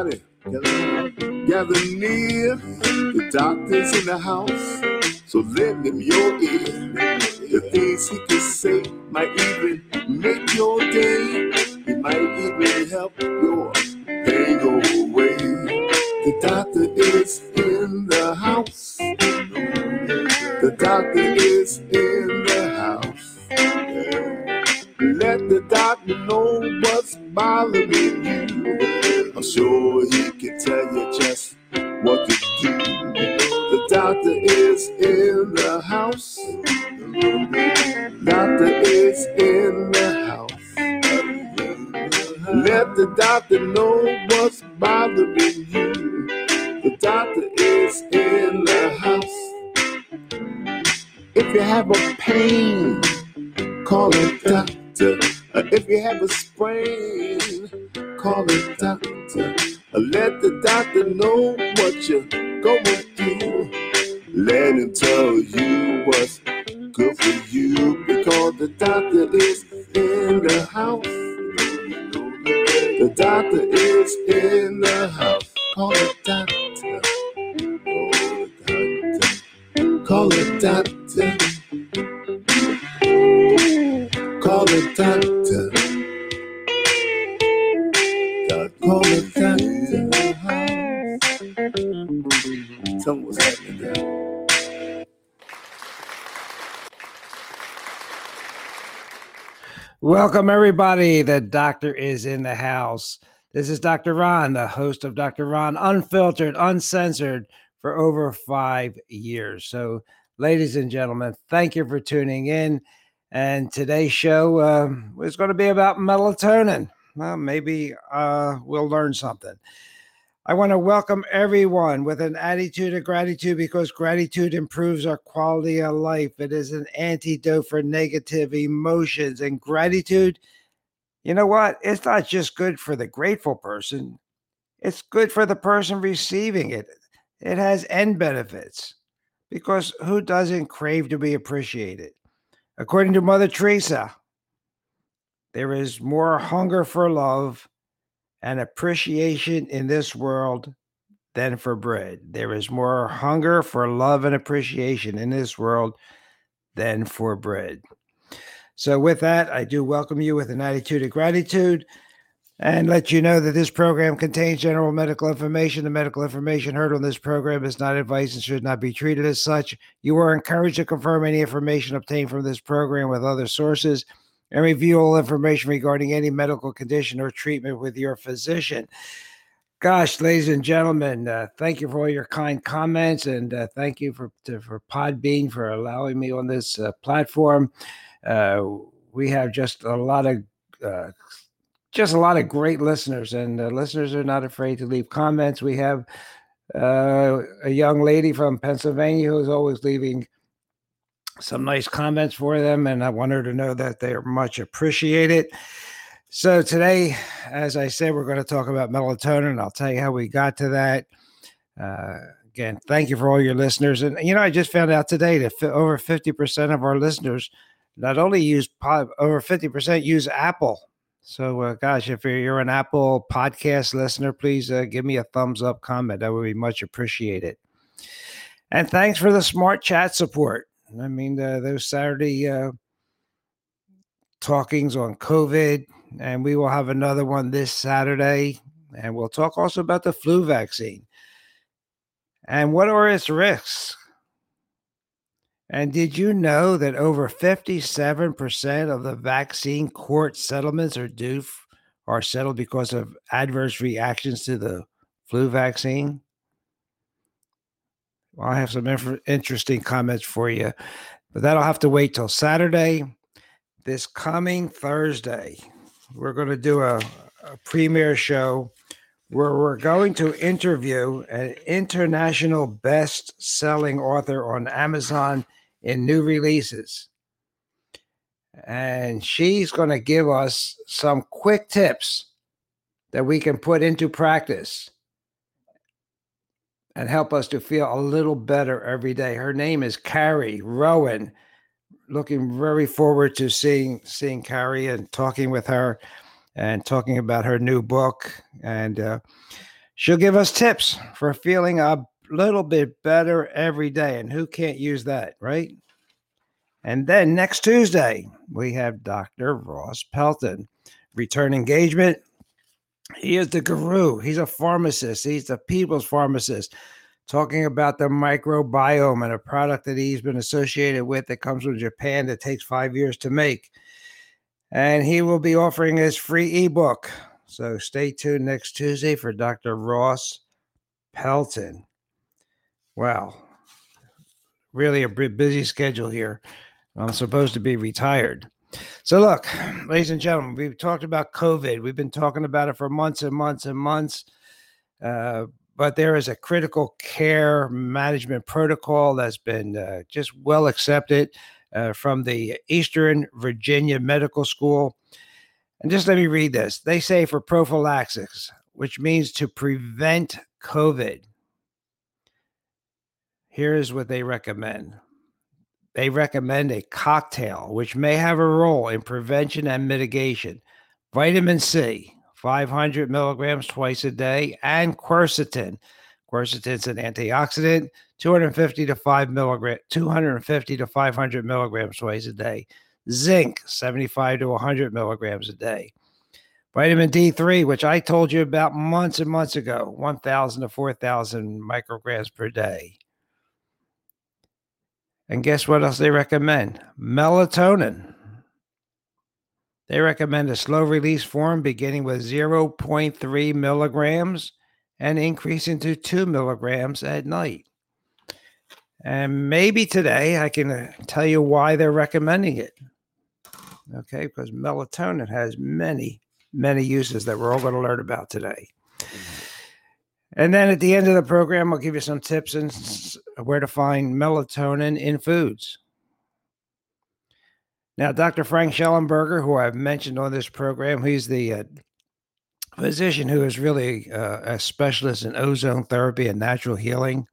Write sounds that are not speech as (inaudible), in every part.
everybody, gather, near. The doctor's in the house, so lend him your ear. The things he can say might even make your Call a doctor. God, Call happening there. Welcome, everybody. The doctor is in the house. This is Dr. Ron, the host of Dr. Ron Unfiltered, Uncensored for over five years. So, ladies and gentlemen, thank you for tuning in. And today's show um, is going to be about melatonin. Well, maybe uh, we'll learn something. I want to welcome everyone with an attitude of gratitude because gratitude improves our quality of life. It is an antidote for negative emotions. And gratitude, you know what? It's not just good for the grateful person, it's good for the person receiving it. It has end benefits because who doesn't crave to be appreciated? According to Mother Teresa, there is more hunger for love and appreciation in this world than for bread. There is more hunger for love and appreciation in this world than for bread. So, with that, I do welcome you with an attitude of gratitude and let you know that this program contains general medical information. The medical information heard on this program is not advice and should not be treated as such. You are encouraged to confirm any information obtained from this program with other sources and review all information regarding any medical condition or treatment with your physician. Gosh, ladies and gentlemen, uh, thank you for all your kind comments, and uh, thank you for to, for Podbean for allowing me on this uh, platform. Uh, we have just a lot of uh, just a lot of great listeners, and listeners are not afraid to leave comments. We have uh, a young lady from Pennsylvania who's always leaving some nice comments for them, and I want her to know that they are much appreciated. So today, as I said, we're going to talk about melatonin. And I'll tell you how we got to that. Uh, again, thank you for all your listeners. And you know, I just found out today that over fifty percent of our listeners not only use over fifty percent use Apple. So, uh, gosh, if you're, an Apple podcast listener, please uh, give me a thumbs up comment. That would be much appreciated. And thanks for the smart chat support. I mean, uh, those Saturday uh, talkings on COVID, and we will have another one this Saturday. And we'll talk also about the flu vaccine and what are its risks. And did you know that over 57% of the vaccine court settlements are due are settled because of adverse reactions to the flu vaccine? Well, I have some inf- interesting comments for you, but that'll have to wait till Saturday. This coming Thursday, we're going to do a, a premiere show where we're going to interview an international best selling author on Amazon in new releases. And she's going to give us some quick tips that we can put into practice and help us to feel a little better every day. Her name is Carrie Rowan. looking very forward to seeing seeing Carrie and talking with her and talking about her new book. And uh, she'll give us tips for feeling a little bit better every day. And who can't use that, right? And then next Tuesday, we have Dr. Ross Pelton, return engagement. He is the guru. He's a pharmacist. He's the people's pharmacist, talking about the microbiome and a product that he's been associated with that comes from Japan that takes five years to make. And he will be offering his free ebook. So stay tuned next Tuesday for Dr. Ross Pelton. Wow. Really a busy schedule here. I'm supposed to be retired. So, look, ladies and gentlemen, we've talked about COVID. We've been talking about it for months and months and months. Uh, but there is a critical care management protocol that's been uh, just well accepted uh, from the Eastern Virginia Medical School. And just let me read this. They say for prophylaxis, which means to prevent COVID. Here's what they recommend they recommend a cocktail, which may have a role in prevention and mitigation. Vitamin C, 500 milligrams twice a day, and quercetin. Quercetin is an antioxidant, 250 to 5 milligram, 250 to 500 milligrams twice a day. Zinc, 75 to 100 milligrams a day. Vitamin D3, which I told you about months and months ago, 1,000 to 4,000 micrograms per day. And guess what else they recommend? Melatonin. They recommend a slow release form beginning with 0.3 milligrams and increasing to 2 milligrams at night. And maybe today I can uh, tell you why they're recommending it. Okay, because melatonin has many, many uses that we're all going to learn about today. And then at the end of the program, I'll give you some tips and where to find melatonin in foods. Now, Dr. Frank Shallenberger, who I've mentioned on this program, he's the uh, physician who is really uh, a specialist in ozone therapy and natural healing.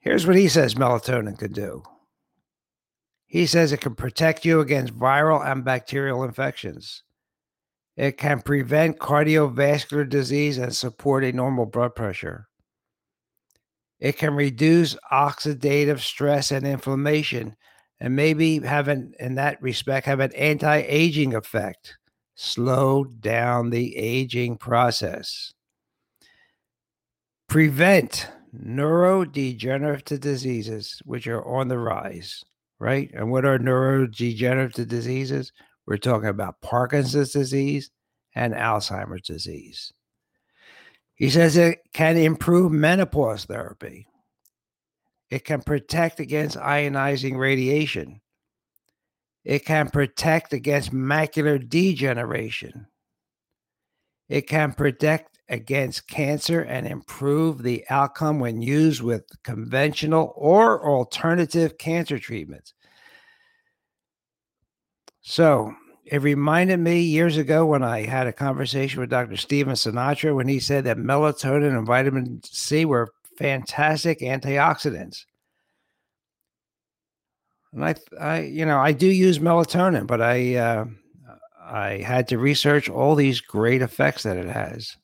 Here's what he says melatonin can do. He says it can protect you against viral and bacterial infections. It can prevent cardiovascular disease and support a normal blood pressure. It can reduce oxidative stress and inflammation, and maybe have an, in that respect, have an anti aging effect. Slow down the aging process. Prevent neurodegenerative diseases, which are on the rise, right? And what are neurodegenerative diseases? We're talking about Parkinson's disease and Alzheimer's disease. He says it can improve menopause therapy. It can protect against ionizing radiation. It can protect against macular degeneration. It can protect against cancer and improve the outcome when used with conventional or alternative cancer treatments. So it reminded me years ago when I had a conversation with Dr. Stephen Sinatra when he said that melatonin and vitamin C were fantastic antioxidants. And I, I, you know, I do use melatonin, but I, uh, I had to research all these great effects that it has.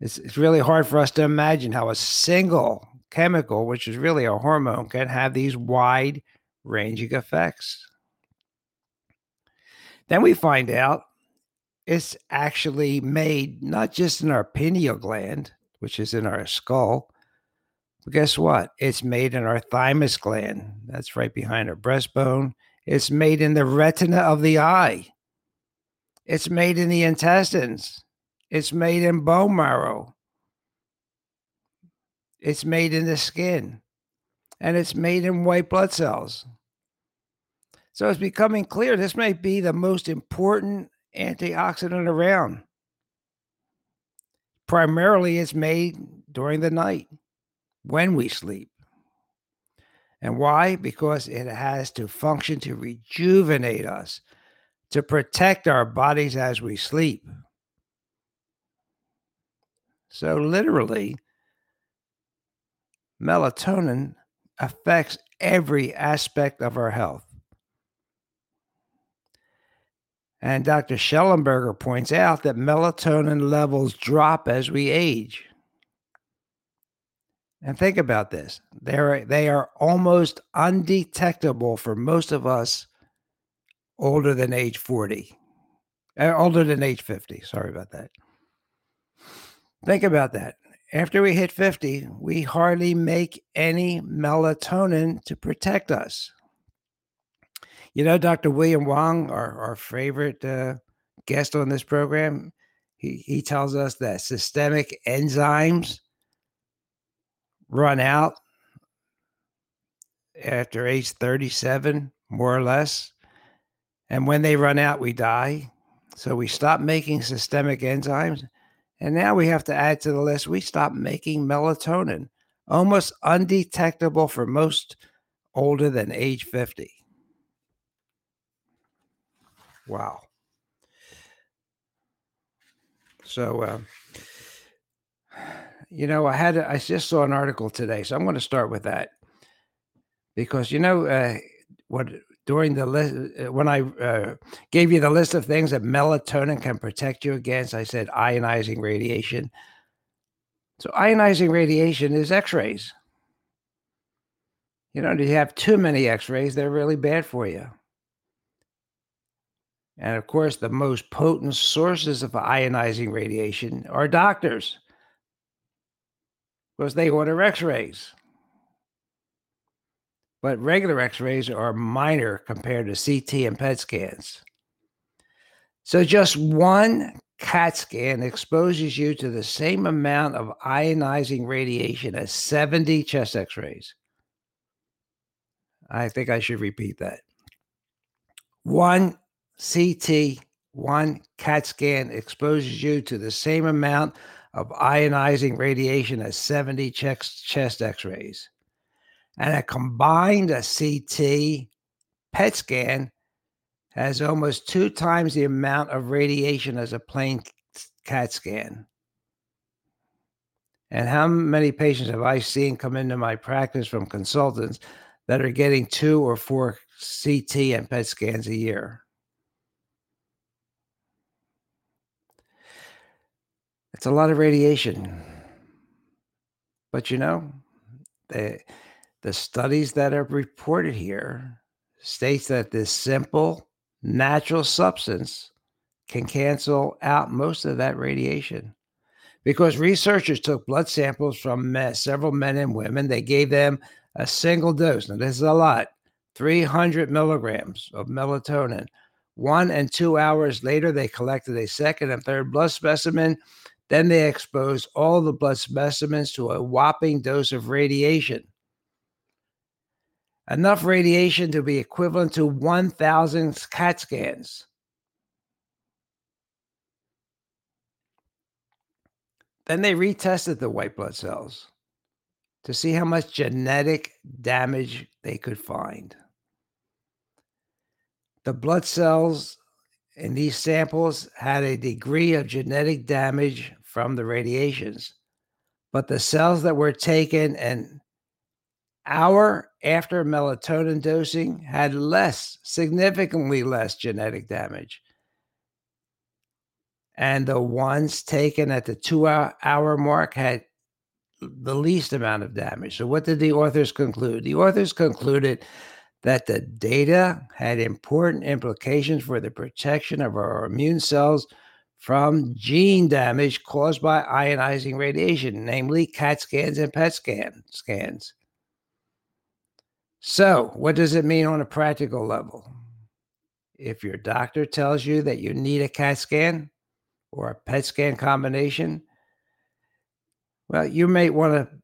It's, it's really hard for us to imagine how a single chemical, which is really a hormone, can have these wide ranging effects. Then we find out it's actually made not just in our pineal gland, which is in our skull, but guess what? It's made in our thymus gland. That's right behind our breastbone. It's made in the retina of the eye. It's made in the intestines. It's made in bone marrow. It's made in the skin. And it's made in white blood cells. So it's becoming clear this may be the most important antioxidant around. Primarily, it's made during the night when we sleep. And why? Because it has to function to rejuvenate us, to protect our bodies as we sleep. So, literally, melatonin affects every aspect of our health. And Dr. Shallenberger points out that melatonin levels drop as we age. And think about this. They're, they are almost undetectable for most of us older than age 40, uh, older than age 50. Sorry about that. Think about that. After we hit 50, we hardly make any melatonin to protect us. You know, Dr. William Wong, our, our favorite uh, guest on this program, he, he tells us that systemic enzymes run out after age 37, more or less. And when they run out, we die. So we stop making systemic enzymes. And now we have to add to the list, we stop making melatonin, almost undetectable for most older than age 50. Wow. So, uh, you know, I had I just saw an article today, so I'm going to start with that because you know uh, what during the list uh, when I uh, gave you the list of things that melatonin can protect you against, I said ionizing radiation. So ionizing radiation is X-rays. You know, if you have too many X-rays, they're really bad for you. And of course, the most potent sources of ionizing radiation are doctors because they order x rays. But regular x rays are minor compared to CT and PET scans. So just one CAT scan exposes you to the same amount of ionizing radiation as 70 chest x rays. I think I should repeat that. One CT, one CAT scan exposes you to the same amount of ionizing radiation as 70 chest, x rays. And a combined uh, a CT PET scan has almost two times the amount of radiation as a plain CAT scan. And how many patients have I seen come into my practice from consultants that are getting two or four CT and PET scans a year? It's a lot of radiation. But you know, the the studies that are reported here states that this simple natural substance can cancel out most of that radiation. Because researchers took blood samples from men, several men and women. They gave them a single dose. Now this is a lot. 300 milligrams of melatonin. One and two hours later they collected a second and third blood specimen then they exposed all the blood specimens to a whopping dose of radiation. Enough radiation to be equivalent to 1,000 CAT scans. Then they retested the white blood cells to see how much genetic damage they could find. The blood cells in these samples had a degree of genetic damage from the radiations. But the cells that were taken an hour after melatonin dosing had less, significantly less genetic damage. And the ones taken at the two hour mark had the least amount of damage. So, what did the authors conclude? The authors concluded that the data had important implications for the protection of our immune cells from gene damage caused by ionizing radiation, namely CAT scans and PET scan scans. So, what does it mean on a practical level? If your doctor tells you that you need a CAT scan or a PET scan combination, well, you may want to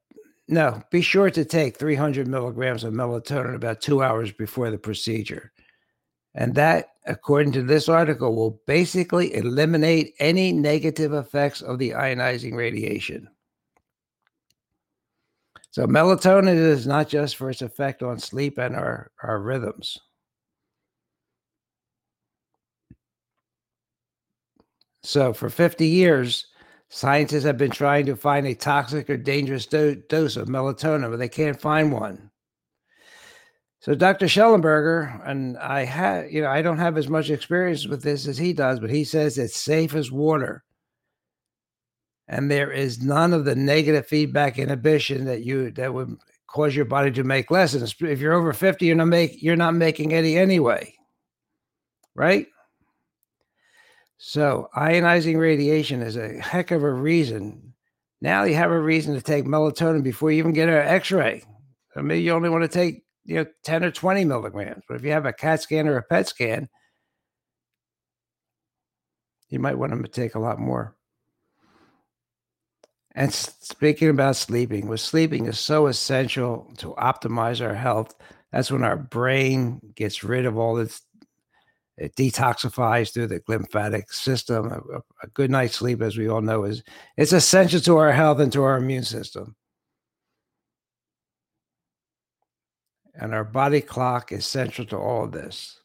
no, be sure to take 300 milligrams of melatonin about two hours before the procedure. And that, according to this article, will basically eliminate any negative effects of the ionizing radiation. So, melatonin is not just for its effect on sleep and our, our rhythms. So, for 50 years, scientists have been trying to find a toxic or dangerous do- dose of melatonin, but they can't find one. So Dr. Shallenberger, and I have, you know, I don't have as much experience with this as he does, but he says it's safe as water. And there is none of the negative feedback inhibition that you that would cause your body to make less. And if you're over 50, you're not make you're not making any anyway. Right? So ionizing radiation is a heck of a reason. Now you have a reason to take melatonin before you even get an x-ray. I mean, you only want to take you know 10 or 20 milligrams but if you have a cat scan or a pet scan you might want them to take a lot more. And speaking about sleeping well sleeping is so essential to optimize our health. That's when our brain gets rid of all this it detoxifies through the lymphatic system. A, a good night's sleep as we all know is it's essential to our health and to our immune system And our body clock is central to all of this.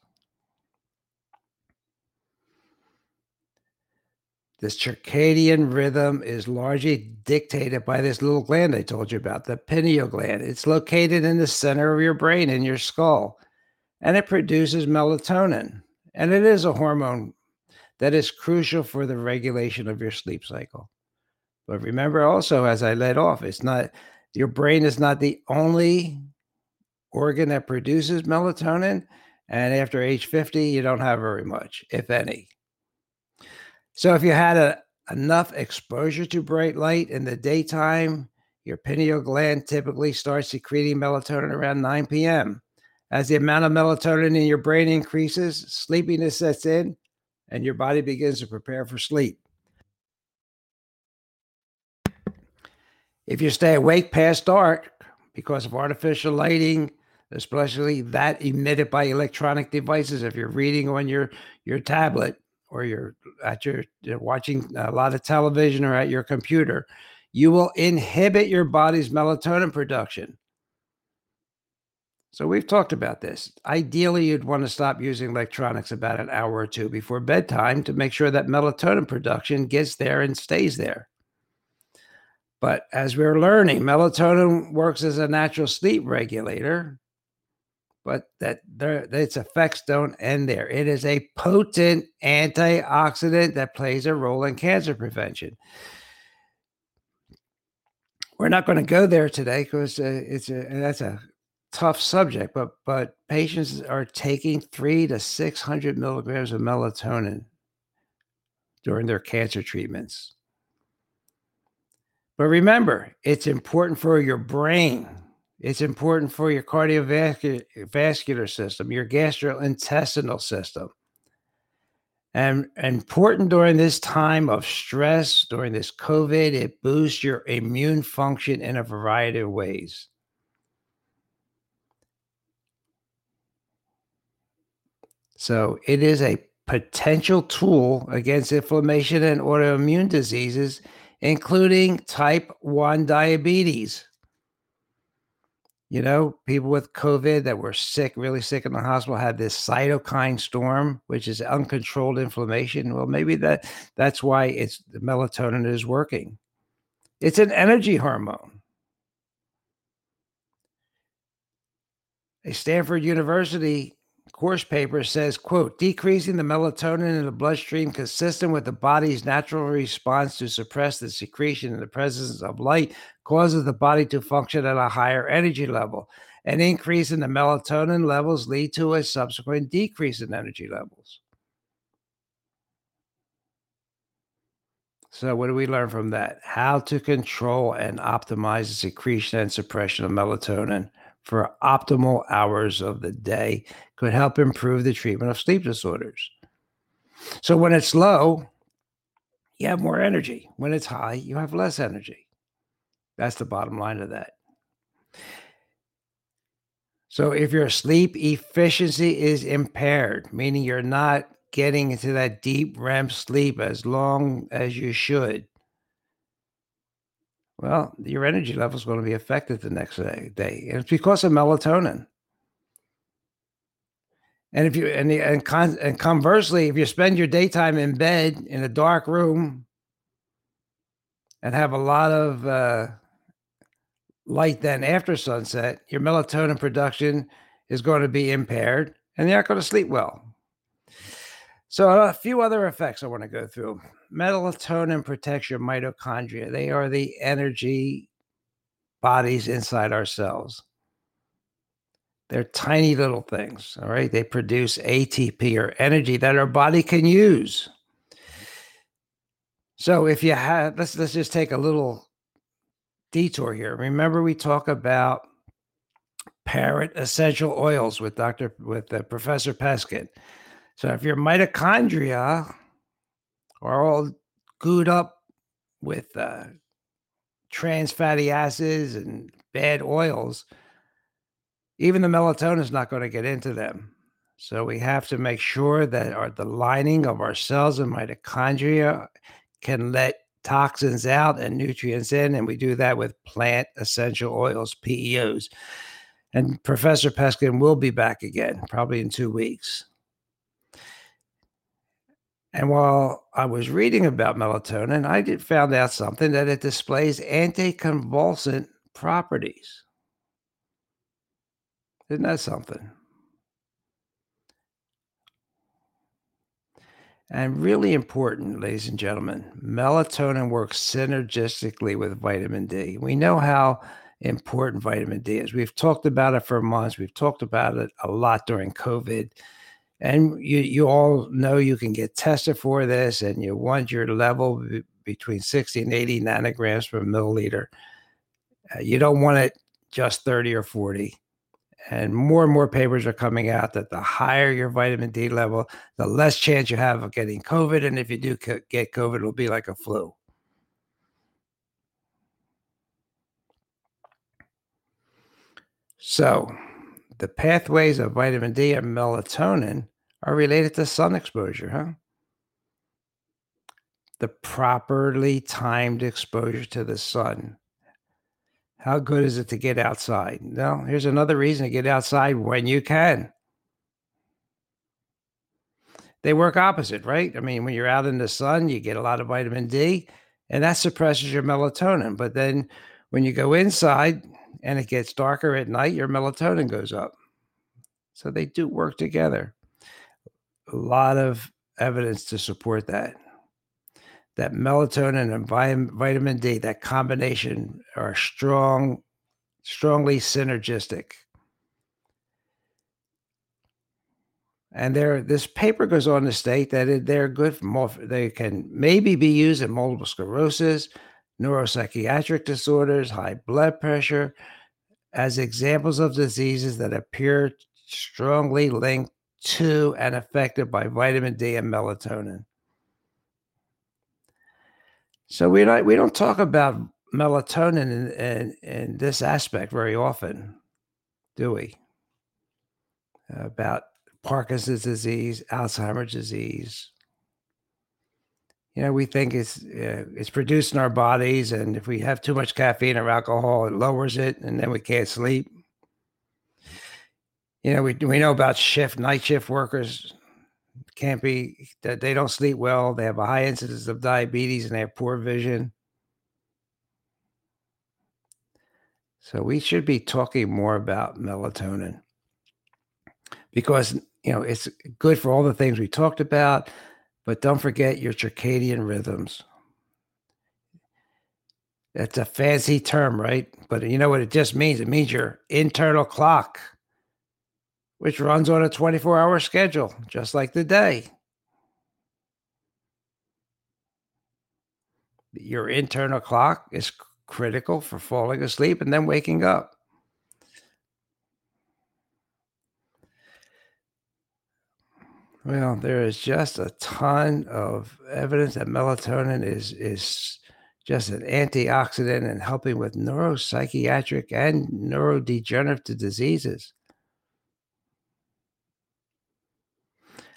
This circadian rhythm is largely dictated by this little gland I told you about, the pineal gland. It's located in the center of your brain, in your skull, and it produces melatonin. And it is a hormone that is crucial for the regulation of your sleep cycle. But remember also, as I led off, it's not your brain is not the only organ that produces melatonin. And after age 50, you don't have very much, if any. So if you had a, enough exposure to bright light in the daytime, your pineal gland typically starts secreting melatonin around 9 p.m. As the amount of melatonin in your brain increases, sleepiness sets in and your body begins to prepare for sleep. If you stay awake past dark because of artificial lighting, especially that emitted by electronic devices. If you're reading on your your tablet or you're at your you're watching a lot of television or at your computer, you will inhibit your body's melatonin production. So we've talked about this. Ideally, you'd want to stop using electronics about an hour or two before bedtime to make sure that melatonin production gets there and stays there. But as we're learning, melatonin works as a natural sleep regulator but that its effects don't end there. It is a potent antioxidant that plays a role in cancer prevention. We're not going to go there today because uh, it's a that's a tough subject, but but patients are taking three to six hundred milligrams of melatonin during their cancer treatments. But remember, it's important for your brain it's important for your cardiovascular system, your gastrointestinal system. And important during this time of stress, during this COVID, it boosts your immune function in a variety of ways. So it is a potential tool against inflammation and autoimmune diseases, including type 1 diabetes. You know, people with COVID that were sick, really sick in the hospital, had this cytokine storm, which is uncontrolled inflammation. Well, maybe that that's why it's the melatonin is working. It's an energy hormone. A Stanford University course paper says, quote, decreasing the melatonin in the bloodstream consistent with the body's natural response to suppress the secretion in the presence of light causes the body to function at a higher energy level. An increase in the melatonin levels lead to a subsequent decrease in energy levels. So, what do we learn from that? How to control and optimize the secretion and suppression of melatonin for optimal hours of the day could help improve the treatment of sleep disorders. So when it's low, you have more energy. When it's high, you have less energy. That's the bottom line of that. So if your sleep efficiency is impaired, meaning you're not getting into that deep REM sleep as long as you should, well, your energy level is going to be affected the next day. And it's because of melatonin. And if you and and, con, and conversely, if you spend your daytime in bed in a dark room and have a lot of uh, light then after sunset, your melatonin production is going to be impaired and you're not going to sleep well. So, a few other effects I want to go through. Melatonin protects your mitochondria, they are the energy bodies inside our cells. They're tiny little things, all right? They produce ATP or energy that our body can use. So if you have let's let's just take a little detour here. Remember we talk about parent essential oils with Dr. with uh, Professor Peskin. So if your mitochondria are all gooed up with uh, trans fatty acids and bad oils, even the melatonin is not going to get into them. So we have to make sure that our, the lining of our cells and mitochondria can let toxins out and nutrients in, and we do that with plant essential oils, PEOs. And Professor Peskin will be back again, probably in two weeks. And while I was reading about melatonin, I did found out something that it displays anticonvulsant properties. Isn't that something? And really important, ladies and gentlemen, melatonin works synergistically with vitamin D. We know how important vitamin D is. We've talked about it for months. We've talked about it a lot during COVID. And you, you all know you can get tested for this, and you want your level b- between 60 and 80 nanograms per milliliter. Uh, you don't want it just 30 or 40. And more and more papers are coming out that the higher your vitamin D level, the less chance you have of getting COVID. And if you do get COVID, it'll be like a flu. So, the pathways of vitamin D and melatonin are related to sun exposure, huh? The properly timed exposure to the sun how good is it to get outside? Well, here's another reason to get outside when you can. They work opposite, right? I mean, when you're out in the sun, you get a lot of vitamin D, and that suppresses your melatonin. But then when you go inside and it gets darker at night, your melatonin goes up. So they do work together. A lot of evidence to support that that melatonin and vitamin D, that combination are strong, strongly synergistic. And there, this paper goes on to state that they're good for they can maybe be used in multiple sclerosis, neuropsychiatric disorders, high blood pressure, as examples of diseases that appear strongly linked to and affected by vitamin D and melatonin. So we don't we don't talk about melatonin in, in, in this aspect very often, do we? About Parkinson's disease, Alzheimer's disease. You know, we think it's uh, it's produced in our bodies, and if we have too much caffeine or alcohol, it lowers it, and then we can't sleep. You know, we we know about shift night shift workers can't be that they don't sleep well. They have a high incidence of diabetes and they have poor vision. So we should be talking more about melatonin because you know it's good for all the things we talked about, but don't forget your circadian rhythms. That's a fancy term, right? But you know what it just means? It means your internal clock which runs on a 24 hour schedule, just like the day. Your internal clock is critical for falling asleep and then waking up. Well, there is just a ton of evidence that melatonin is is just an antioxidant and helping with neuropsychiatric and neurodegenerative diseases.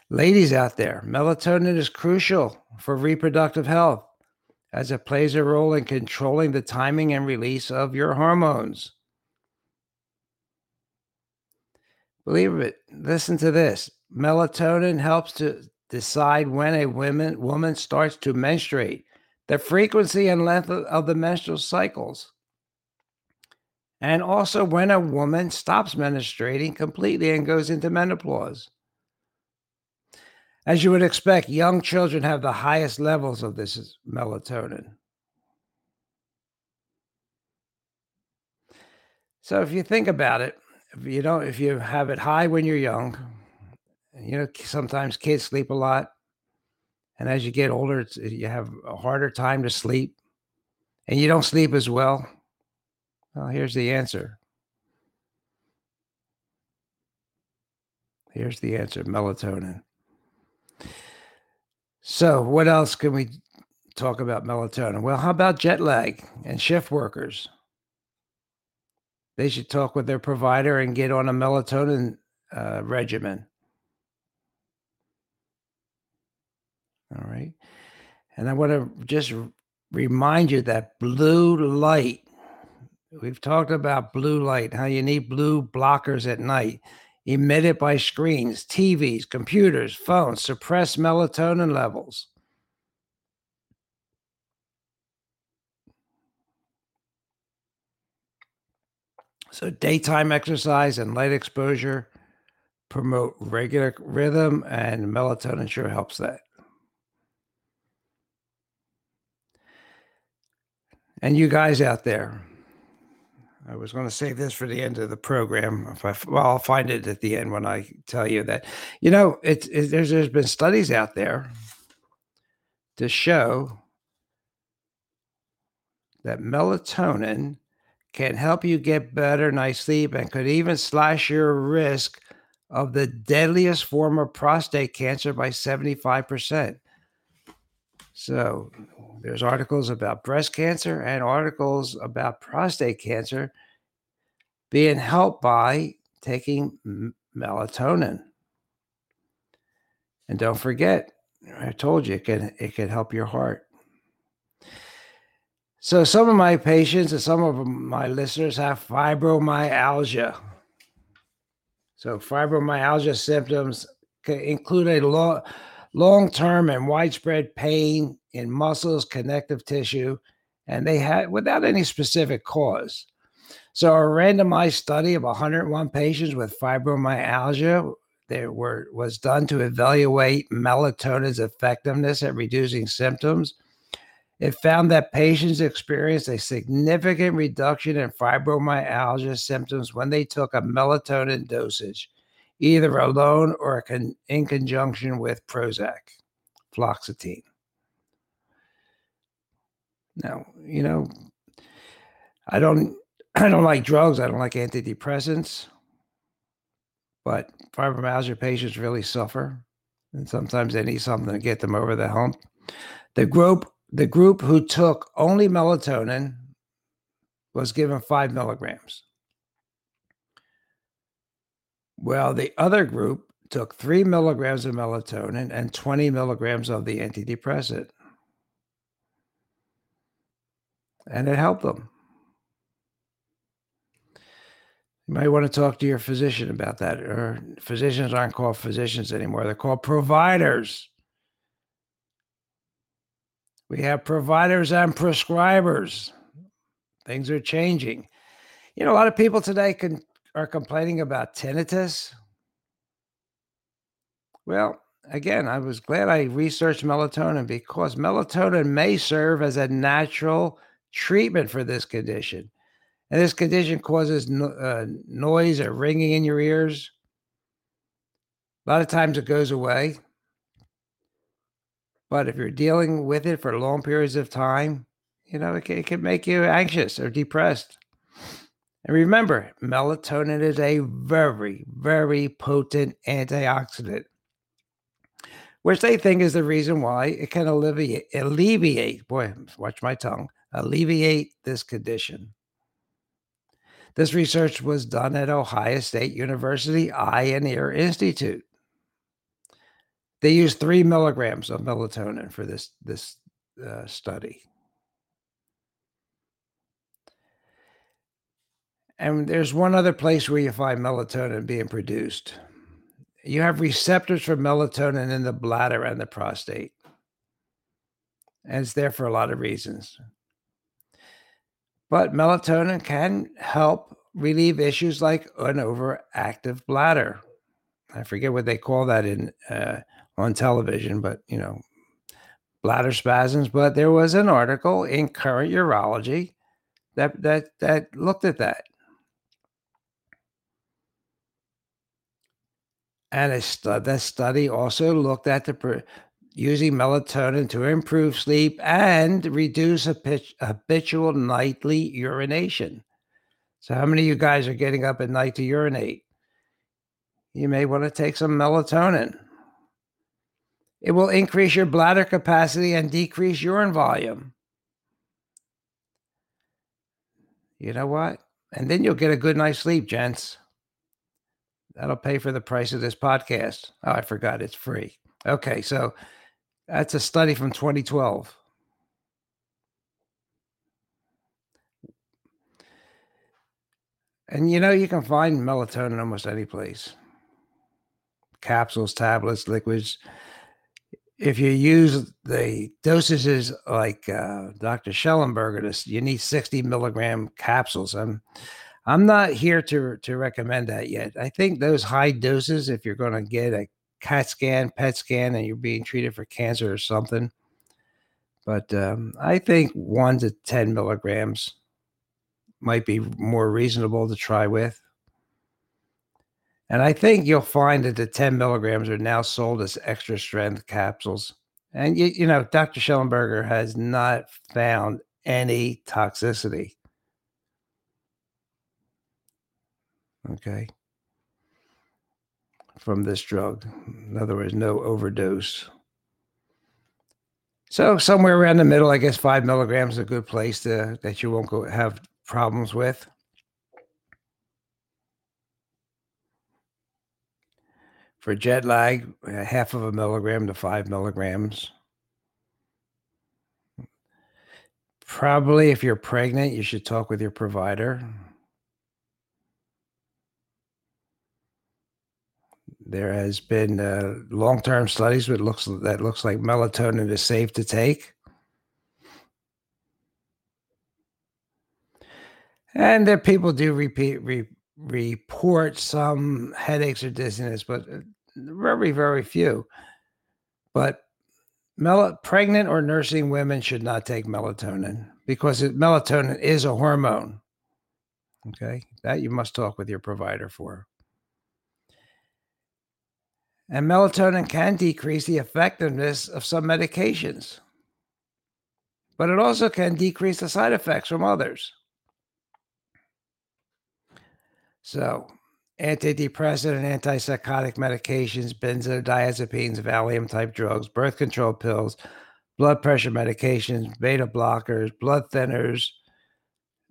Ladies out there, melatonin is crucial for reproductive health as it plays a role in controlling the timing and release of your hormones. Believe it, listen to this. Melatonin helps to decide when a woman, woman starts to menstruate, the frequency and length of, of the menstrual cycles. and also when a woman stops menstruating completely and goes into menopause. As you would expect, young children have the highest levels of this melatonin. So if you think about it, if you don't, if you have it high when you're young, you know, sometimes kids sleep a lot. And as you get older, you have a harder time to sleep and you don't sleep as well. Well, here's the answer. Here's the answer melatonin. So, what else can we talk about melatonin? Well, how about jet lag and shift workers? They should talk with their provider and get on a melatonin uh, regimen. All right. And I want to just remind you that blue light, we've talked about blue light, how you need blue blockers at night emitted by screens, TVs, computers, phones, suppress melatonin levels. So, daytime exercise and light exposure promote regular rhythm, and melatonin sure helps that. And you guys out there, I was going to save this for the end of the program. If I, well, I'll find it at the end when I tell you that. You know, it's it, there's there's been studies out there to show that melatonin can help you get better night's sleep and could even slash your risk of the deadliest form of prostate cancer by 75%. So there's articles about breast cancer and articles about prostate cancer being helped by taking melatonin. And don't forget, I told you it can it can help your heart. So some of my patients and some of my listeners have fibromyalgia. So fibromyalgia symptoms can include a long long-term and widespread pain in muscles, connective tissue, and they had without any specific cause. So, a randomized study of 101 patients with fibromyalgia there were was done to evaluate melatonin's effectiveness at reducing symptoms. It found that patients experienced a significant reduction in fibromyalgia symptoms when they took a melatonin dosage, either alone or in conjunction with Prozac, fluoxetine. Now, you know, I don't (clears throat) I don't like drugs. I don't like antidepressants. But fibromyalgia patients really suffer. And sometimes they need something to get them over the hump. The group, the group who took only melatonin was given five milligrams. Well, the other group took three milligrams of melatonin and 20 milligrams of the antidepressant and it helped them. You might want to talk to your physician about that. Or physicians aren't called physicians anymore, they're called providers. We have providers and prescribers. Things are changing. You know, a lot of people today can are complaining about tinnitus. Well, again, I was glad I researched melatonin because melatonin may serve as a natural treatment for this condition. And this condition causes no, uh, noise or ringing in your ears. A lot of times it goes away. But if you're dealing with it for long periods of time, you know, it can, it can make you anxious or depressed. And remember, melatonin is a very, very potent antioxidant, which they think is the reason why it can alleviate, alleviate, boy, watch my tongue, alleviate this condition. This research was done at Ohio State University Eye and Ear Institute. They used three milligrams of melatonin for this, this uh, study. And there's one other place where you find melatonin being produced. You have receptors for melatonin in the bladder and the prostate. And it's there for a lot of reasons. But melatonin can help relieve issues like an overactive bladder. I forget what they call that in uh, on television, but you know, bladder spasms. But there was an article in Current Urology that that that looked at that. And a that study also looked at the using melatonin to improve sleep and reduce habitual nightly urination. So, how many of you guys are getting up at night to urinate? You may want to take some melatonin. It will increase your bladder capacity and decrease urine volume. You know what? And then you'll get a good night's sleep, gents. That'll pay for the price of this podcast. Oh, I forgot it's free. Okay, so that's a study from 2012. And you know, you can find melatonin almost any place capsules, tablets, liquids. If you use the dosages like uh, Dr. Shallenberger, this, you need 60 milligram capsules. I'm, I'm not here to, to recommend that yet. I think those high doses, if you're going to get a CAT scan, PET scan, and you're being treated for cancer or something. But um, I think one to 10 milligrams might be more reasonable to try with. And I think you'll find that the 10 milligrams are now sold as extra strength capsules. And, you, you know, Dr. Shallenberger has not found any toxicity. Okay from this drug. In other words, no overdose. So somewhere around the middle, I guess five milligrams is a good place to that you won't go have problems with. For jet lag, uh, half of a milligram to five milligrams. Probably if you're pregnant, you should talk with your provider. There has been uh, long-term studies that looks that looks like melatonin is safe to take. And that people do repeat re, report some headaches or dizziness, but uh, very very few. But mel- pregnant or nursing women should not take melatonin because it, melatonin is a hormone. Okay, that you must talk with your provider for. And melatonin can decrease the effectiveness of some medications, but it also can decrease the side effects from others. So, antidepressant and antipsychotic medications, benzodiazepines, Valium type drugs, birth control pills, blood pressure medications, beta blockers, blood thinners,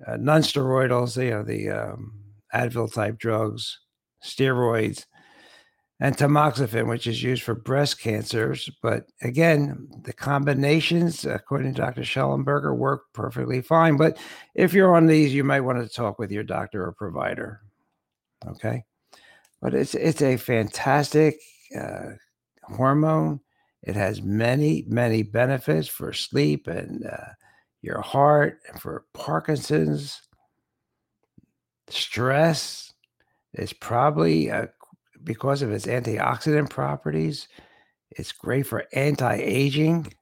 uh, non-steroidals, you know, the um, Advil type drugs, steroids, and tamoxifen, which is used for breast cancers. But again, the combinations, according to Dr. Shallenberger, work perfectly fine. But if you're on these, you might want to talk with your doctor or provider. Okay. But it's it's a fantastic uh, hormone. It has many, many benefits for sleep and uh, your heart and for Parkinson's, stress. It's probably a because of its antioxidant properties. It's great for anti aging.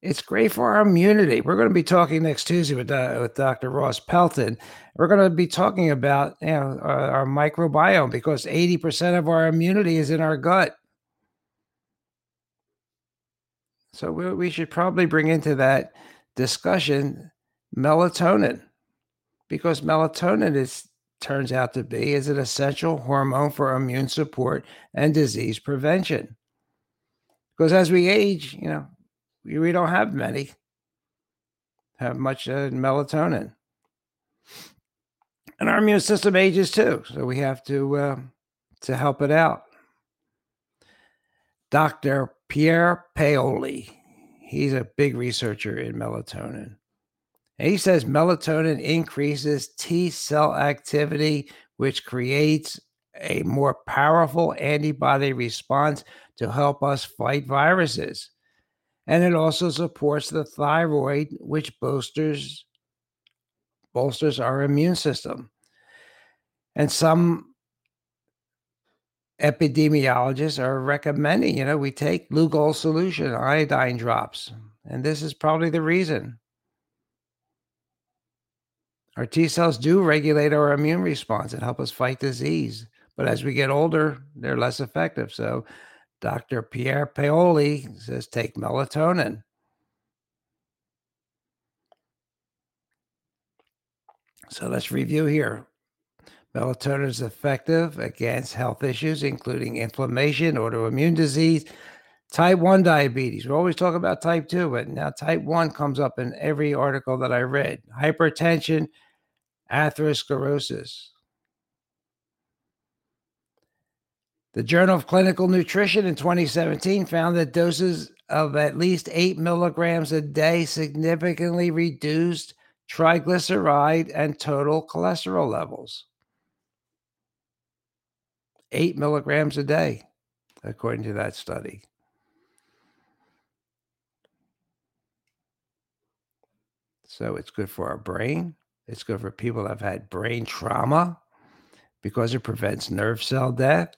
It's great for our immunity. We're going to be talking next Tuesday with, uh, with Dr. Ross Pelton. We're going to be talking about you know, our, our microbiome because 80% of our immunity is in our gut. So we, we should probably bring into that discussion melatonin because melatonin is turns out to be is an essential hormone for immune support and disease prevention. Because as we age, you know, we, we don't have many, have much uh, melatonin. And our immune system ages too. So we have to uh, to help it out. Dr. Pierre Paoli, he's a big researcher in melatonin. And he says melatonin increases T cell activity, which creates a more powerful antibody response to help us fight viruses. And it also supports the thyroid, which bolsters bolsters our immune system. And some epidemiologists are recommending, you know, we take Lugol solution, iodine drops. And this is probably the reason. Our T cells do regulate our immune response and help us fight disease. But as we get older, they're less effective. So Dr. Pierpaoli says take melatonin. So let's review here. Melatonin is effective against health issues, including inflammation, autoimmune disease, type 1 diabetes. We always talk about type 2, but now type 1 comes up in every article that I read. Hypertension, atherosclerosis. The Journal of Clinical Nutrition in 2017 found that doses of at least 8 milligrams a day significantly reduced triglyceride and total cholesterol levels. 8 milligrams a day, according to that study. So it's good for our brain. It's good for people that have had brain trauma because it prevents nerve cell death.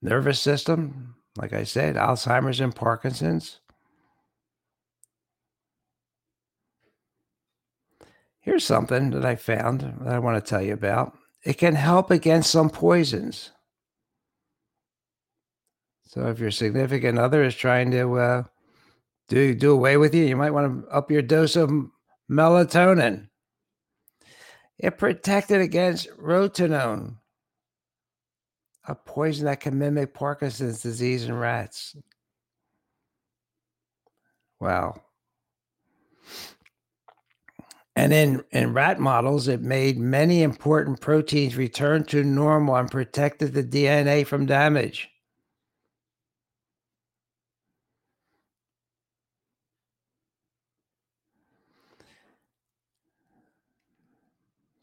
Nervous system, like I said, Alzheimer's and Parkinson's. Here's something that I found that I want to tell you about. It can help against some poisons. So if your significant other is trying to uh, do do away with you, you might want to up your dose of melatonin. It protected against rotenone, a poison that can mimic Parkinson's disease in rats. Wow. And in, in rat models, it made many important proteins return to normal and protected the DNA from damage.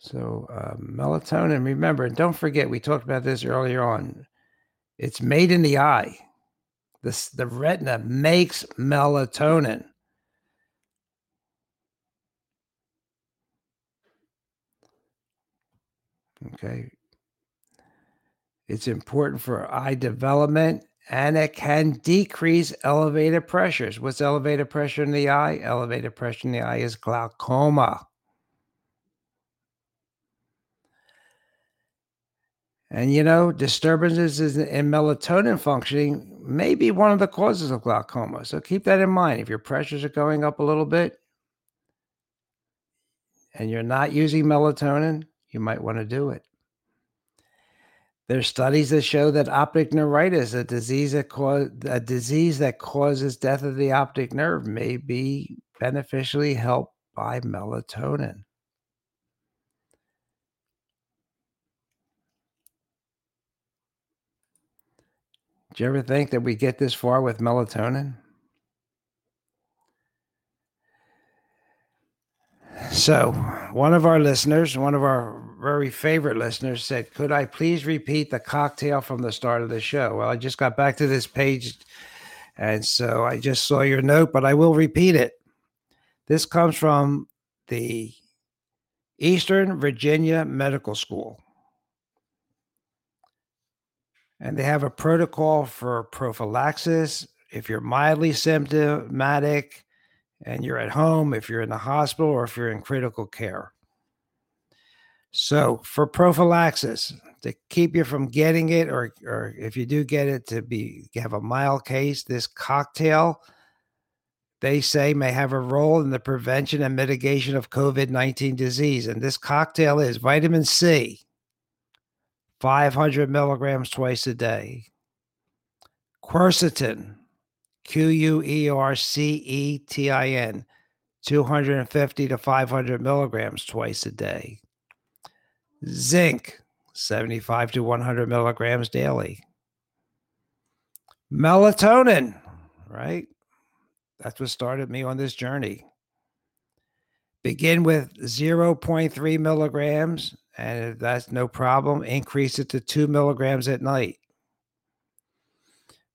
So, uh, melatonin, remember, don't forget, we talked about this earlier on. It's made in the eye. This, the retina makes melatonin. Okay. It's important for eye development and it can decrease elevated pressures. What's elevated pressure in the eye? Elevated pressure in the eye is glaucoma. And you know, disturbances in melatonin functioning may be one of the causes of glaucoma. So keep that in mind. If your pressures are going up a little bit and you're not using melatonin, you might want to do it. There's studies that show that optic neuritis, a disease that cause, a disease that causes death of the optic nerve, may be beneficially helped by melatonin. Do you ever think that we get this far with melatonin? So, one of our listeners, one of our very favorite listeners, said, Could I please repeat the cocktail from the start of the show? Well, I just got back to this page, and so I just saw your note, but I will repeat it. This comes from the Eastern Virginia Medical School. And they have a protocol for prophylaxis. If you're mildly symptomatic, and you're at home, if you're in the hospital, or if you're in critical care. So, for prophylaxis, to keep you from getting it, or, or if you do get it, to be have a mild case, this cocktail they say may have a role in the prevention and mitigation of COVID 19 disease. And this cocktail is vitamin C, 500 milligrams twice a day, quercetin, Q U E R C E T I N, 250 to 500 milligrams twice a day. Zinc, 75 to 100 milligrams daily. Melatonin, right? That's what started me on this journey. Begin with 0.3 milligrams, and that's no problem, increase it to two milligrams at night.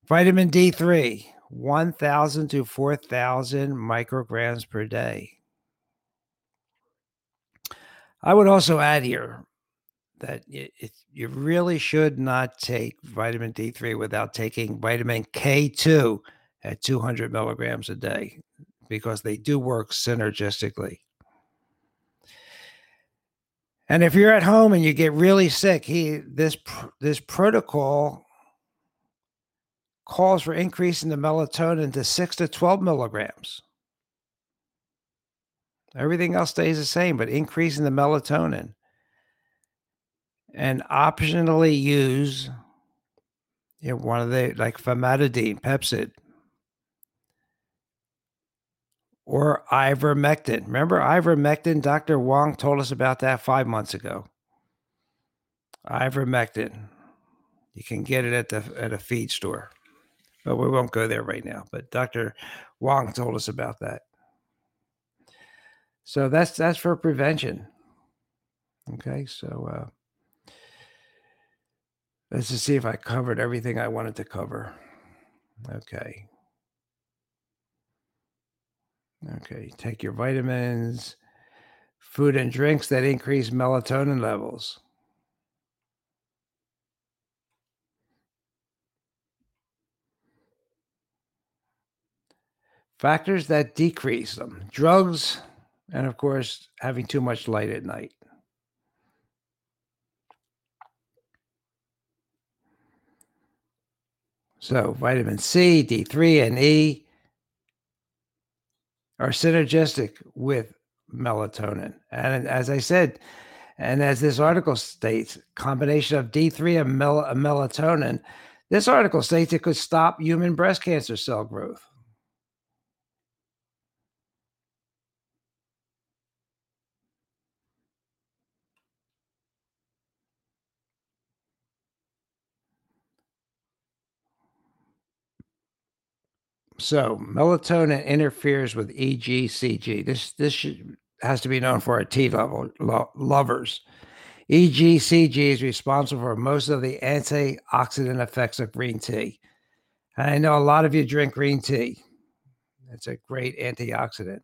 Vitamin D3, 1,000 to 4,000 micrograms per day. I would also add here that it, you really should not take vitamin D3 without taking vitamin K2 at 200 milligrams a day because they do work synergistically. And if you're at home and you get really sick, he this this protocol calls for increasing the melatonin to 6 to 12 milligrams. Everything else stays the same, but increasing the melatonin. And optionally use you know, one of the like famotidine, Pepcid, or ivermectin. Remember ivermectin? Dr. Wong told us about that five months ago. Ivermectin. You can get it at the at a feed store. But we won't go there right now. But Dr. Wong told us about that. So that's that's for prevention. Okay, so uh, let's just see if I covered everything I wanted to cover. Okay. Okay, take your vitamins, food and drinks that increase melatonin levels. Factors that decrease them drugs, and of course, having too much light at night. So, vitamin C, D3, and E are synergistic with melatonin. And as I said, and as this article states, combination of D3 and mel- melatonin, this article states it could stop human breast cancer cell growth. So melatonin interferes with EGCG. This this should, has to be known for our tea level lo- lovers. EGCG is responsible for most of the antioxidant effects of green tea. And I know a lot of you drink green tea. It's a great antioxidant.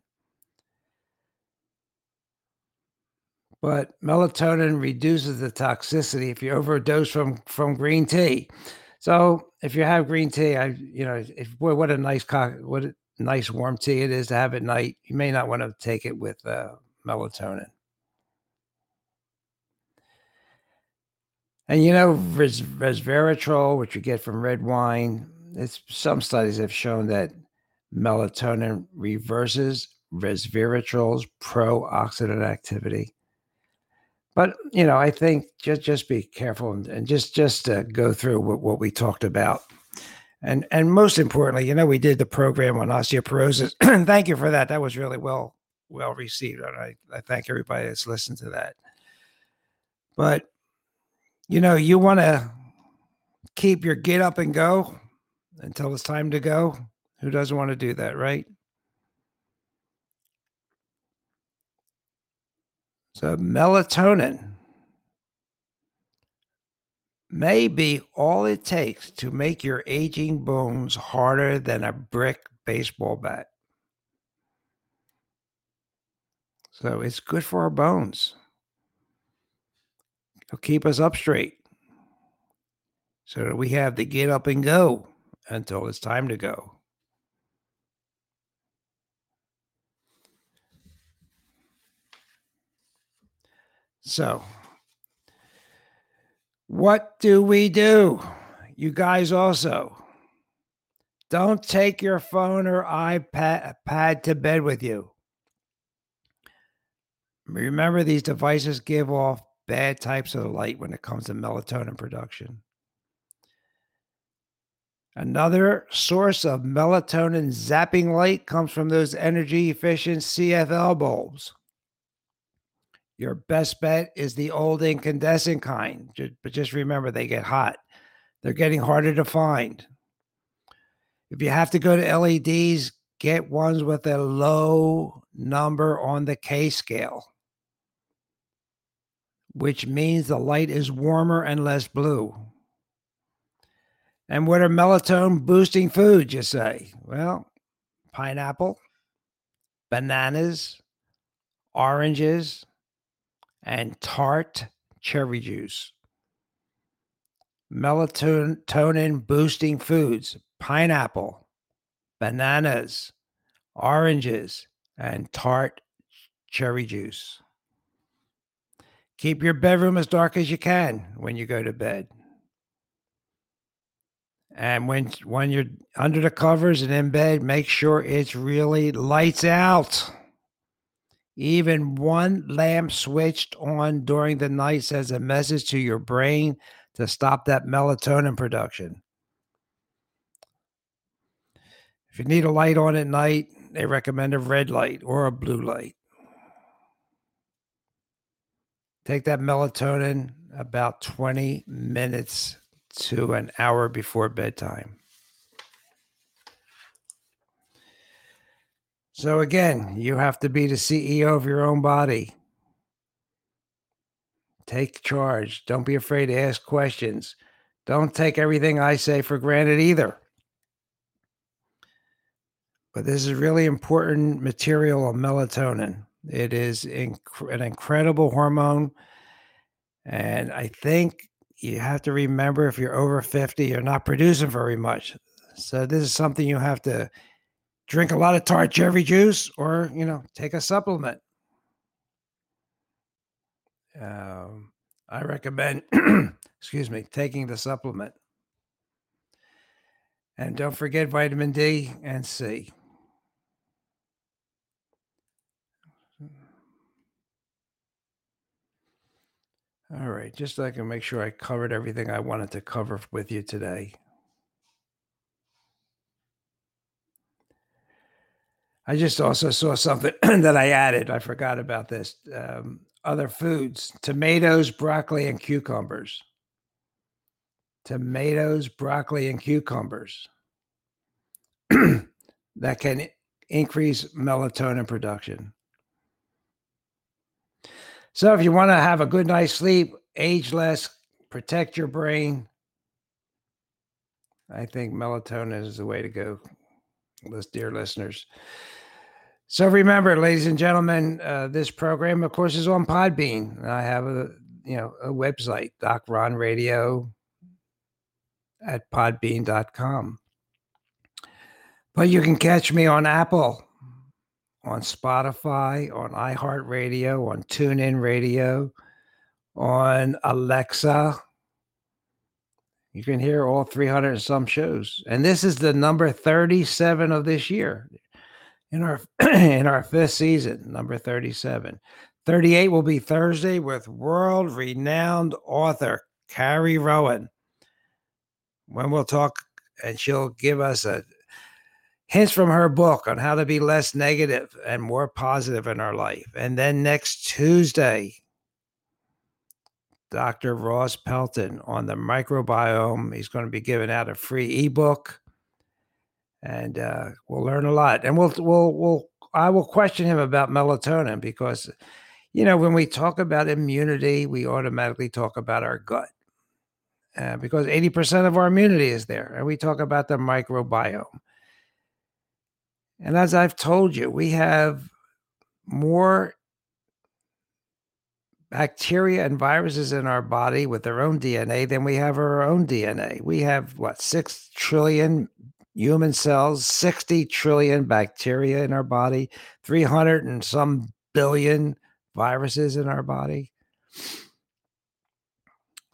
But melatonin reduces the toxicity if you overdose from from green tea. So if you have green tea, I you know, if what a nice cock, what a nice warm tea it is to have at night. You may not want to take it with uh, melatonin. And you know, res- resveratrol, which you get from red wine, it's some studies have shown that melatonin reverses resveratrol's pro-oxidant activity. But you know, I think just just be careful and, and just just go through what, what we talked about, and and most importantly, you know, we did the program on osteoporosis. (clears throat) thank you for that. That was really well well received, and I, I thank everybody that's listened to that. But you know, you want to keep your get up and go until it's time to go. Who doesn't want to do that, right? So, melatonin may be all it takes to make your aging bones harder than a brick baseball bat. So, it's good for our bones. It'll keep us up straight so that we have to get up and go until it's time to go. So, what do we do? You guys also don't take your phone or iPad to bed with you. Remember, these devices give off bad types of light when it comes to melatonin production. Another source of melatonin zapping light comes from those energy efficient CFL bulbs. Your best bet is the old incandescent kind, but just remember they get hot. They're getting harder to find. If you have to go to LEDs, get ones with a low number on the K scale, which means the light is warmer and less blue. And what are melatonin boosting foods, you say? Well, pineapple, bananas, oranges, and tart cherry juice. Melatonin boosting foods pineapple, bananas, oranges, and tart cherry juice. Keep your bedroom as dark as you can when you go to bed. And when when you're under the covers and in bed, make sure it's really lights out. Even one lamp switched on during the night sends a message to your brain to stop that melatonin production. If you need a light on at night, they recommend a red light or a blue light. Take that melatonin about 20 minutes to an hour before bedtime. So, again, you have to be the CEO of your own body. Take charge. Don't be afraid to ask questions. Don't take everything I say for granted either. But this is really important material of melatonin. It is inc- an incredible hormone. And I think you have to remember if you're over 50, you're not producing very much. So this is something you have to drink a lot of tart cherry juice or, you know, take a supplement. Um, I recommend, (clears throat) excuse me, taking the supplement. And don't forget vitamin D and C. All right, just so I can make sure I covered everything I wanted to cover with you today. I just also saw something (clears throat) that I added. I forgot about this. Um, other foods tomatoes, broccoli, and cucumbers. Tomatoes, broccoli, and cucumbers (clears throat) that can increase melatonin production. So, if you want to have a good night's sleep, age less, protect your brain, I think melatonin is the way to go, dear listeners. So remember, ladies and gentlemen, uh, this program, of course, is on Podbean. I have a you know a website, Doc Ron Radio at podbean.com. But you can catch me on Apple, on Spotify, on iHeartRadio, on TuneIn Radio, on Alexa. You can hear all 300 and some shows. And this is the number 37 of this year in our (clears throat) in our fifth season, number 37. 38 will be Thursday with world renowned author Carrie Rowan. When we'll talk and she'll give us a hints from her book on how to be less negative and more positive in our life. And then next Tuesday, Dr. Ross Pelton on the microbiome. He's going to be giving out a free ebook and uh, we'll learn a lot. And we'll we'll we'll I will question him about melatonin because you know when we talk about immunity, we automatically talk about our gut. Uh, because 80% of our immunity is there. And we talk about the microbiome. And as I've told you, we have more bacteria and viruses in our body with their own DNA than we have our own DNA. We have what, 6 trillion human cells, 60 trillion bacteria in our body, 300 and some billion viruses in our body.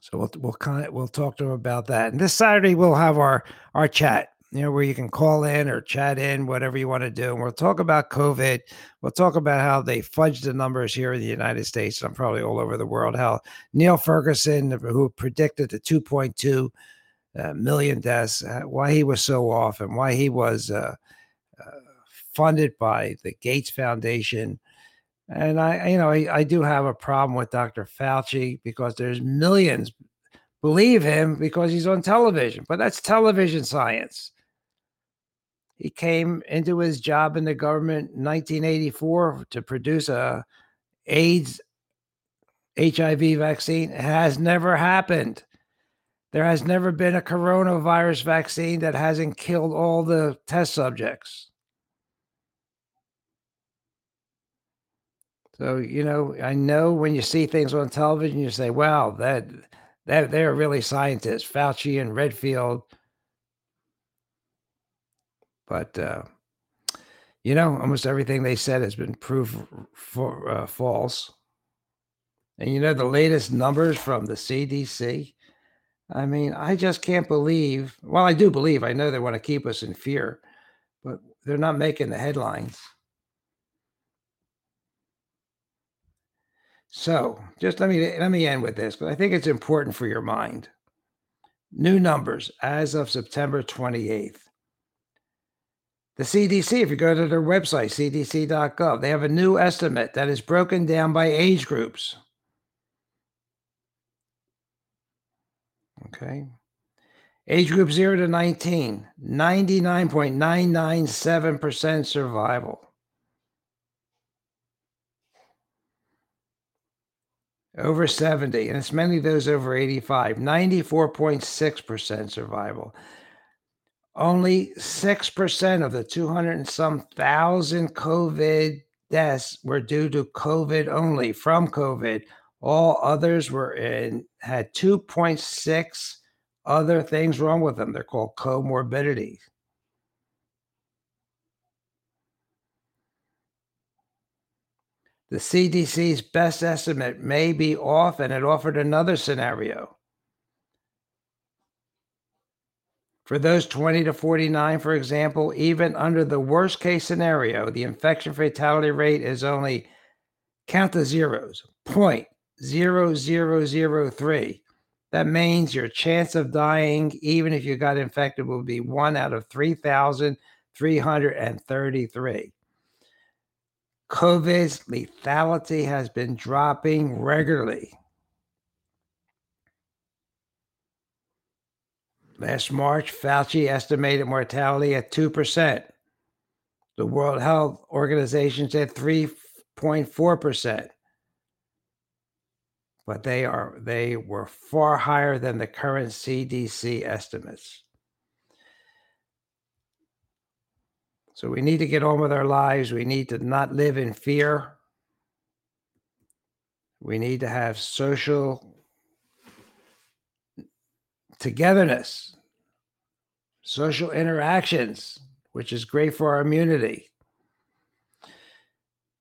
So we'll we'll kind of we'll talk to them about that. And this Saturday we'll have our our chat, you know, where you can call in or chat in, whatever you want to do. And we'll talk about COVID. We'll talk about how they fudged the numbers here in the United States and probably all over the world. How Neil Ferguson, who predicted the 2.2 uh, million deaths, uh, why he was so off, and why he was uh, uh, funded by the Gates Foundation. And I, you know, I, I, do have a problem with Dr. Fauci because there's millions believe him because he's on television, but that's television science. He came into his job in the government in 1984 to produce a AIDS HIV vaccine. It has never happened. There has never been a coronavirus vaccine that hasn't killed all the test subjects. So, you know, I know when you see things on television, you say, wow, that that they're really scientists, Fauci and Redfield. But uh, you know, almost everything they said has been proved for uh, false. And you know, the latest numbers from the CDC. I mean, I just can't believe. Well, I do believe. I know they want to keep us in fear, but they're not making the headlines. So, just let me let me end with this because I think it's important for your mind. New numbers as of September 28th. The CDC, if you go to their website, cdc.gov, they have a new estimate that is broken down by age groups. Okay. Age group 0 to 19, 99.997% survival. Over 70, and it's of those over 85, 94.6% survival. Only 6% of the 200 and some thousand COVID deaths were due to COVID only, from COVID. All others were in, had 2.6 other things wrong with them. They're called comorbidities. The CDC's best estimate may be off, and it offered another scenario. For those 20 to 49, for example, even under the worst case scenario, the infection fatality rate is only count the zeros, point zero zero zero three. That means your chance of dying, even if you got infected, will be one out of 3,333. COVID's lethality has been dropping regularly. Last March, Fauci estimated mortality at 2%. The World Health Organization said 3.4%. But they are they were far higher than the current CDC estimates. So we need to get on with our lives. We need to not live in fear. We need to have social togetherness, social interactions, which is great for our immunity.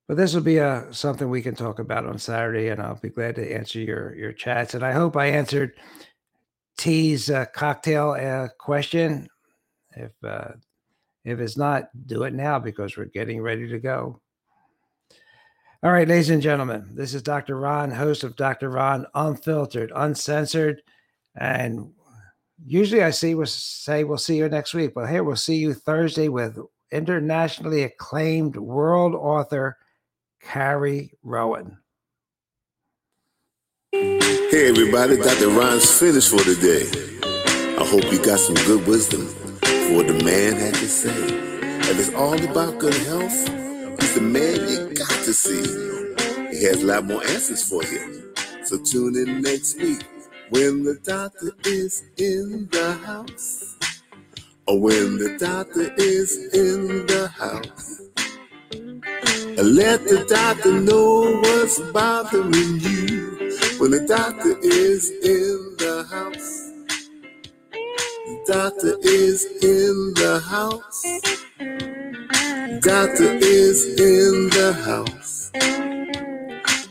But this will be a uh, something we can talk about on Saturday, and I'll be glad to answer your your chats. And I hope I answered T's uh, cocktail uh, question. If uh, if it's not, do it now because we're getting ready to go. All right, ladies and gentlemen, this is Dr. Ron, host of Dr. Ron Unfiltered, Uncensored, and usually I see we say we'll see you next week, but here we'll see you Thursday with internationally acclaimed world author Carrie Rowan. Hey everybody, Dr. Ron's finished for today. I hope you got some good wisdom for what the man had to say. And it's all about good health, he's the man you got to see. He has a lot more answers for you. So tune in next week when the doctor is in the house. Or when the doctor is in the house. Let the doctor know what's bothering you. When the doctor is in the house. The doctor is in the house. The Doctor is in the house.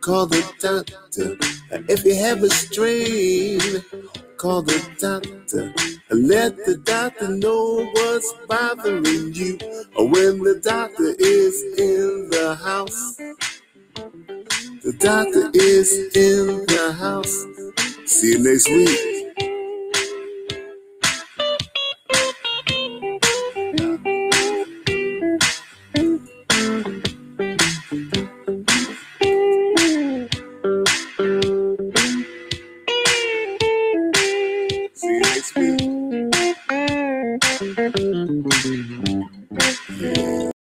call the doctor. If you have a strain, call the doctor. Let the doctor know what's bothering you. When the doctor is in the house. The doctor is in the house. See you next week.